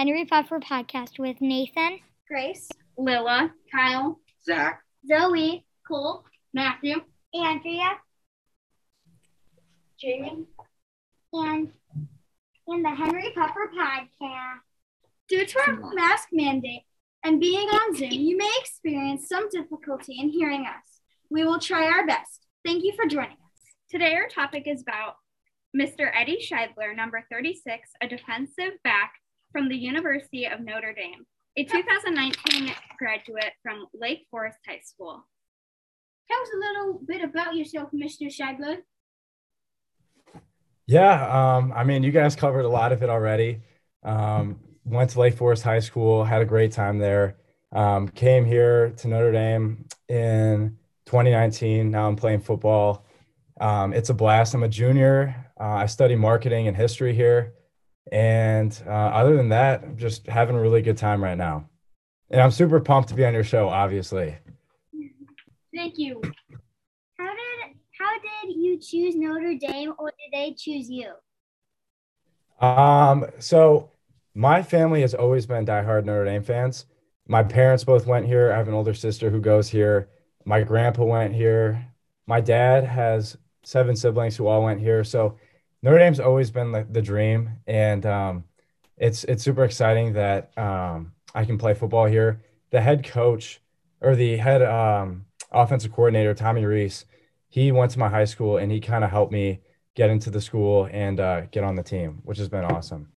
Henry Puffer podcast with Nathan, Grace, Lilla, Kyle, Zac, Zoey, Cole, Matthew, Andrea, Jamie, and in the Henry Puffer podcast. Due to our mask mandate and being on Zoom, you may experience some difficulty in hearing us. We will try our best. Thank you for joining us. Today, our topic is about Mr. Eddie Scheidler, number 36, a defensive back from the University of Notre Dame, a 2019 graduate from Lake Forest High School. Tell us a little bit about yourself, Mr. Scheidler. Yeah, um, I mean, you guys covered a lot of it already. Um, went to Lake Forest High School, had a great time there. Um, came here to Notre Dame in 2019. Now I'm playing football. Um, it's a blast. I'm a junior. Uh, I study marketing and history here. And uh, other than that, I'm just having a really good time right now. And I'm super pumped to be on your show, obviously. Thank you. How did how did you choose Notre Dame or did they choose you? Um, so my family has always been diehard Notre Dame fans. My parents both went here. I have an older sister who goes here. My grandpa went here. My dad has seven siblings who all went here. So Notre Dame's always been like the dream, and um, it's it's super exciting that um, I can play football here. The head coach or the head um, offensive coordinator, Tommy Rees, he went to my high school and he kind of helped me get into the school and uh, get on the team, which has been awesome.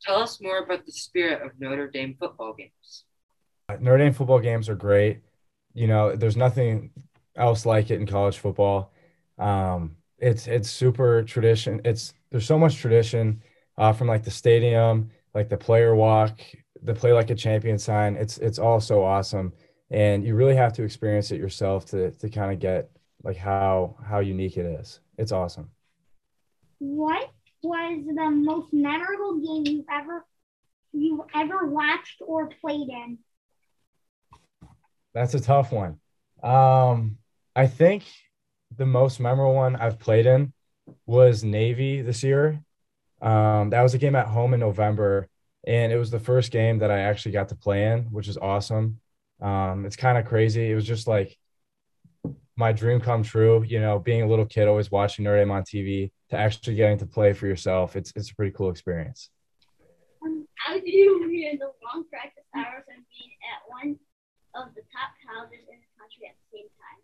tell us more about the spirit of Notre Dame football games. Notre Dame football games are great. You know, there's nothing else like it in college football. Um, it's it's super tradition. It's there's so much tradition uh, from like the stadium, like the player walk, the play like a champion sign. It's it's all so awesome, and you really have to experience it yourself to to kind of get like how how unique it is. It's awesome. What was the most memorable game you ever you ever watched or played in? That's a tough one. Um, I think the most memorable one I've played in was Navy this year. Um, that was a game at home in November, and it was the first game that I actually got to play in, which is awesome. Um, it's kind of crazy. It was just like my dream come true. You know, being a little kid, always watching Notre Dame on TV, to actually getting to play for yourself. It's it's a pretty cool experience. How you long practice hours and being at one of the top colleges in the country at the same time?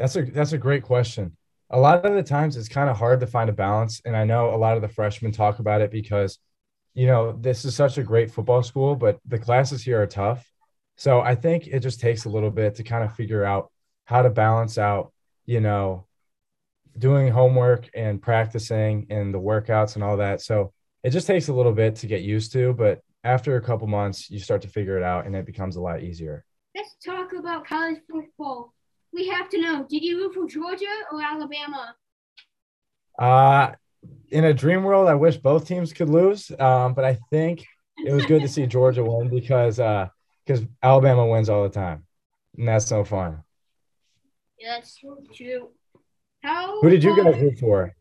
That's a that's a great question. A lot of the times it's kind of hard to find a balance, and I know a lot of the freshmen talk about it because, you know, this is such a great football school, but the classes here are tough. So I think it just takes a little bit to kind of figure out how to balance out, you know, doing homework and practicing and the workouts and all that. So it just takes a little bit to get used to, but after a couple months, you start to figure it out and it becomes a lot easier. Let's talk about college football. We have to know: Did you root for Georgia or Alabama? Uh, in a dream world, I wish both teams could lose, um, but I think it was good to see Georgia win because because uh, Alabama wins all the time, and that's no fun. Yeah, that's true. How? Who did you guys root for?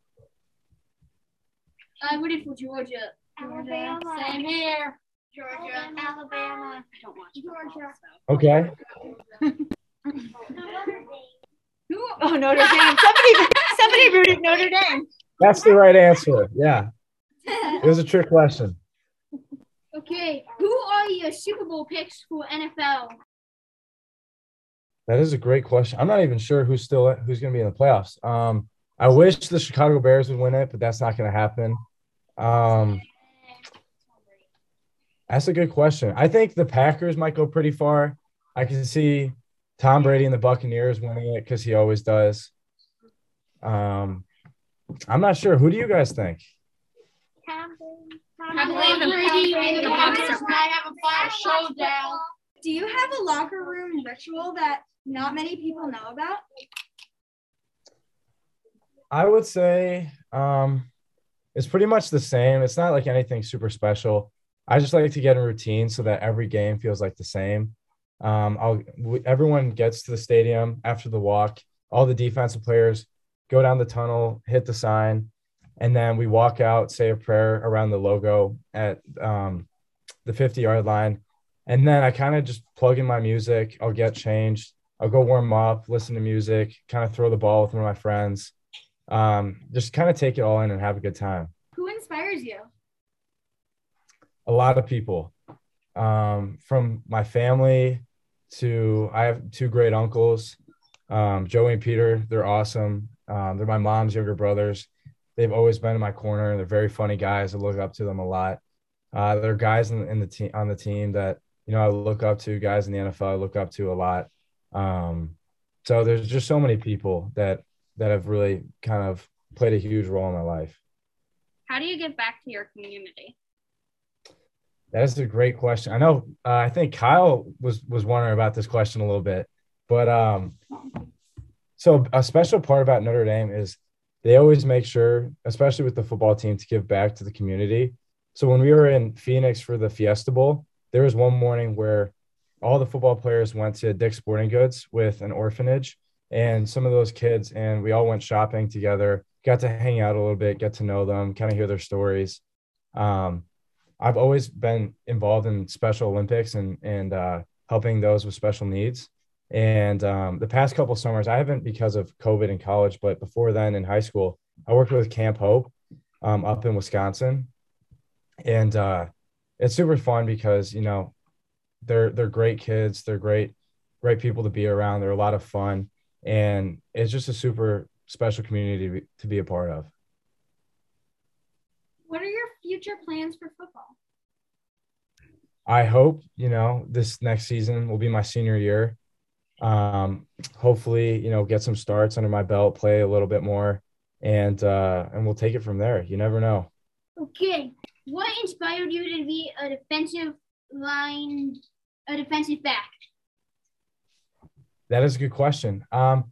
I rooted for Georgia. Alabama. Same here. Georgia, Alabama, I don't watch Georgia. Okay. Who? Oh, Notre Dame. Somebody, somebody rooted Notre Dame. That's the right answer. Yeah. It was a trick question. Okay, who are your Super Bowl picks for NFL? That is a great question. I'm not even sure who's still who's going to be in the playoffs. Um, I wish the Chicago Bears would win it, but that's not going to happen. Um, that's a good question. I think the Packers might go pretty far. I can see Tom Brady and the Buccaneers winning it because he always does. Um, I'm not sure. Who do you guys think? Tom Brady. I believe the Brady and the Bucks are have a fire showdown. Do you have a locker room ritual that not many people know about? I would say um, it's pretty much the same. It's not like anything super special. I just like to get in routine so that every game feels like the same. Um, I'll w- everyone gets to the stadium after the walk. All the defensive players go down the tunnel, hit the sign, and then we walk out, say a prayer around the logo at um, the 50 yard line. And then I kind of just plug in my music. I'll get changed. I'll go warm up, listen to music, kind of throw the ball with one of my friends. Um, just kind of take it all in and have a good time. Who inspires you? A lot of people, um, from my family to I have two great uncles, um, Joey and Peter. They're awesome. Um, they're my mom's younger brothers. They've always been in my corner. They're very funny guys. I look up to them a lot. Uh, they're guys in, in the team on the team that you know I look up to. Guys in the NFL I look up to a lot. Um, so there's just so many people that that have really kind of played a huge role in my life. How do you give back to your community? That is a great question. I know. Uh, I think Kyle was was wondering about this question a little bit, but um, so a special part about Notre Dame is they always make sure, especially with the football team, to give back to the community. So when we were in Phoenix for the Fiesta Bowl, there was one morning where all the football players went to Dick's Sporting Goods with an orphanage and some of those kids, and we all went shopping together, got to hang out a little bit, get to know them, kind of hear their stories. Um, I've always been involved in Special Olympics and and uh, helping those with special needs. And um, the past couple summers, I haven't because of COVID in college, but before then in high school, I worked with Camp Hope um, up in Wisconsin, and uh, it's super fun because you know they're they're great kids, they're great great people to be around, they're a lot of fun, and it's just a super special community to be, to be a part of. What are your future plans for football? I hope you know this next season will be my senior year um, hopefully, you know, get some starts under my belt, play a little bit more, and uh, and we'll take it from there. You never know. Okay, what inspired you to be a defensive line, a defensive back? That is a good question. Um,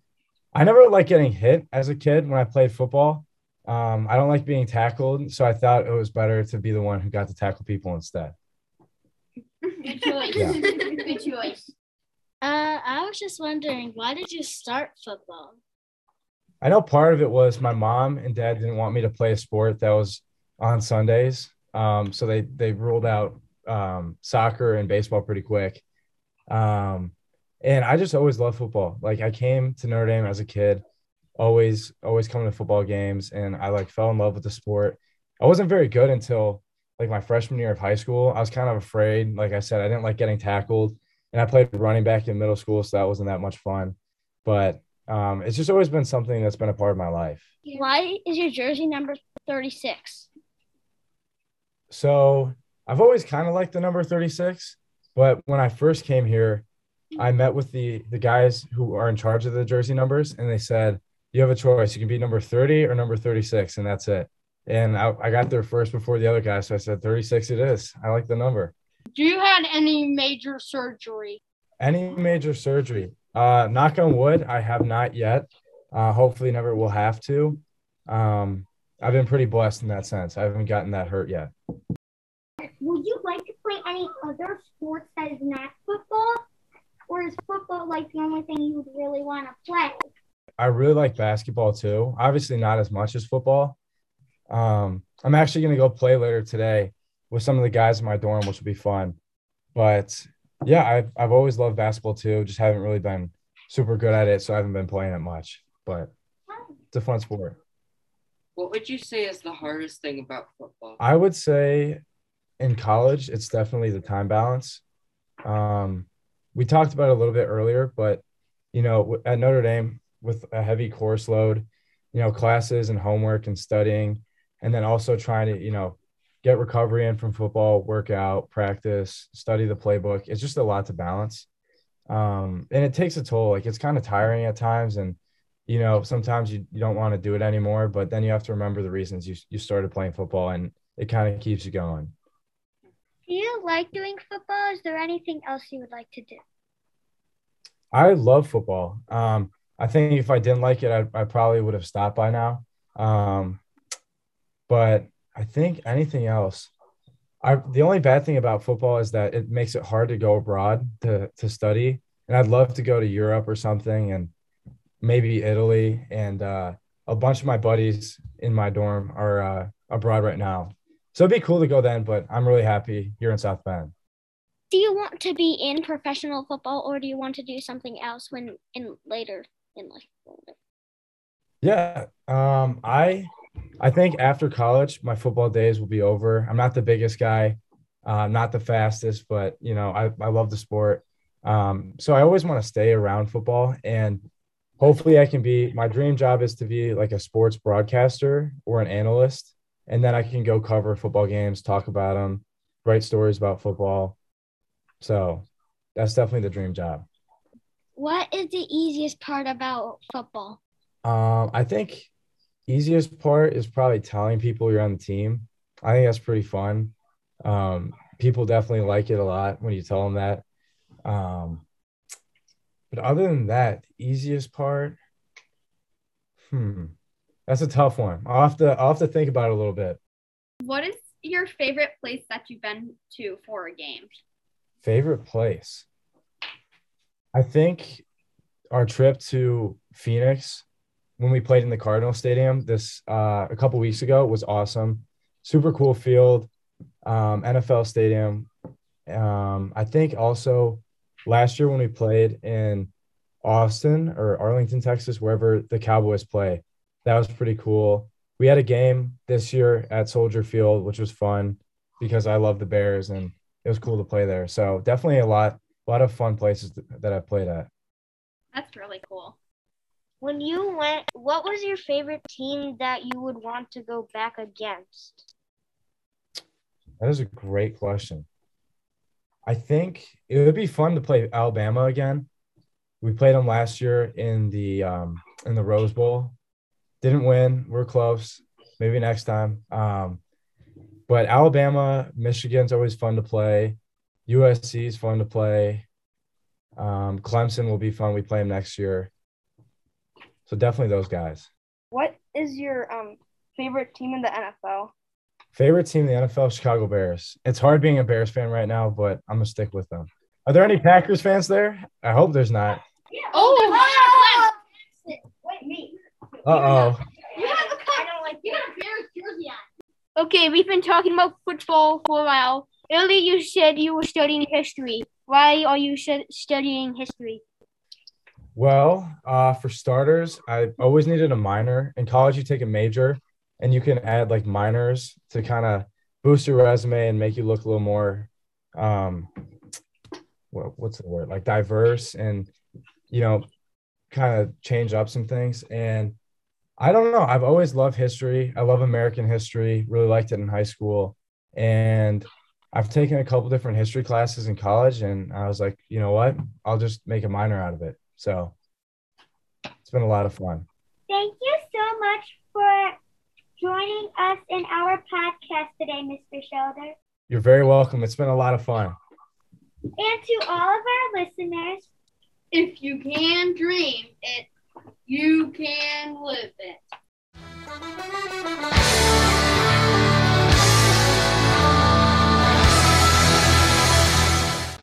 I never liked getting hit as a kid when I played football. Um, I don't like being tackled, so I thought it was better to be the one who got to tackle people instead. Good choice. Yeah. Good choice. Uh, I was just wondering, why did you start football? I know part of it was my mom and dad didn't want me to play a sport that was on Sundays. Um, so they they ruled out um, soccer and baseball pretty quick. Um, and I just always loved football. Like I came to Notre Dame as a kid, always always coming to football games, and I like fell in love with the sport. I wasn't very good until like my freshman year of high school. I was kind of afraid. Like I said, I didn't like getting tackled and I played running back in middle school, so that wasn't that much fun. But um, it's just always been something that's been a part of my life. Why is your jersey number 36? So I've always kind of liked the number 36, but when I first came here, I met with the the guys who are in charge of the jersey numbers, and they said you have a choice. You can be number 30 or number 36, and that's it. And I, I got there first before the other guy. so I said 36 it is. I like the number. Do you had any major surgery? Any major surgery? Uh, knock on wood, I have not yet. Uh, hopefully, never will have to. Um, I've been pretty blessed in that sense. I haven't gotten that hurt yet. Would you like to play any other sports that is not football? Or is football like the only thing you would really want to play? I really like basketball too. Obviously, not as much as football. Um, I'm actually going to go play later today with some of the guys in my dorm, which will be fun. But yeah, I've I've always loved basketball too. Just haven't really been super good at it, so I haven't been playing it much. But it's a fun sport. What would you say is the hardest thing about football? I would say in college, it's definitely the time balance. Um, we talked about it a little bit earlier, but you know, at Notre Dame with a heavy course load, you know, classes and homework and studying, and then also trying to, you know, get recovery in from football, workout, practice, study the playbook. It's just a lot to balance. Um, and it takes a toll. Like it's kind of tiring at times. And, you know, sometimes you, you don't want to do it anymore, but then you have to remember the reasons you, you started playing football and it kind of keeps you going. Do you like doing football? Is there anything else you would like to do? I love football. Um, I think if I didn't like it, I, I probably would have stopped by now. Um, but I think anything else. I the only bad thing about football is that it makes it hard to go abroad to to study. And I'd love to go to Europe or something and maybe Italy. And uh, a bunch of my buddies in my dorm are uh, abroad right now. So it'd be cool to go then, but I'm really happy here in South Bend. Do you want to be in professional football or do you want to do something else when in later in life? Yeah, um, I I think after college, my football days will be over. I'm not the biggest guy, uh, not the fastest, but you know, I, I love the sport. Um, so I always want to stay around football and hopefully I can be my dream job is to be like a sports broadcaster or an analyst. And then I can go cover football games, talk about them, write stories about football. So that's definitely the dream job. What is the easiest part about football? Um, I think easiest part is probably telling people you're on the team. I think that's pretty fun. Um, people definitely like it a lot when you tell them that. Um, but other than that, the easiest part, hmm, that's a tough one. I'll have to I'll have to think about it a little bit. What is your favorite place that you've been to for a game? Favorite place? I think our trip to Phoenix when we played in the Cardinal Stadium this uh, a couple weeks ago was awesome. Super cool field, um, NFL stadium. Um, I think also last year when we played in Austin or Arlington, Texas, wherever the Cowboys play, that was pretty cool. We had a game this year at Soldier Field, which was fun because I love the Bears and it was cool to play there. So definitely a lot, a lot of fun places that I've played at. That's really cool. When you went, what was your favorite team that you would want to go back against? That is a great question. I think it would be fun to play Alabama again. We played them last year in the um, in the Rose Bowl. Didn't win. We're close. Maybe next time. Um, but Alabama, Michigan's always fun to play. USC is fun to play. Um, Clemson will be fun. We play them next year. So definitely those guys. What is your um, favorite team in the NFL? Favorite team in the NFL, Chicago Bears. It's hard being a Bears fan right now, but I'm gonna stick with them. Are there any Packers fans there? I hope there's not. Yeah. Oh, wait, me. Uh oh. You have a I don't like you have a Bears jersey on. Okay, we've been talking about football for a while. Earlier, you said you were studying history. Why are you stu- studying history? Well, uh, for starters, I always needed a minor. In college, you take a major, and you can add like minors to kind of boost your resume and make you look a little more um what, what's the word like diverse and you know kind of change up some things and i don't know i've always loved history i love american history really liked it in high school and i've taken a couple different history classes in college and i was like you know what i'll just make a minor out of it so it's been a lot of fun Thank you so much for joining us in our podcast today, Mr. Schilder. you're very welcome it's been a lot of fun And to all of our listeners, If you can dream it, you can live it.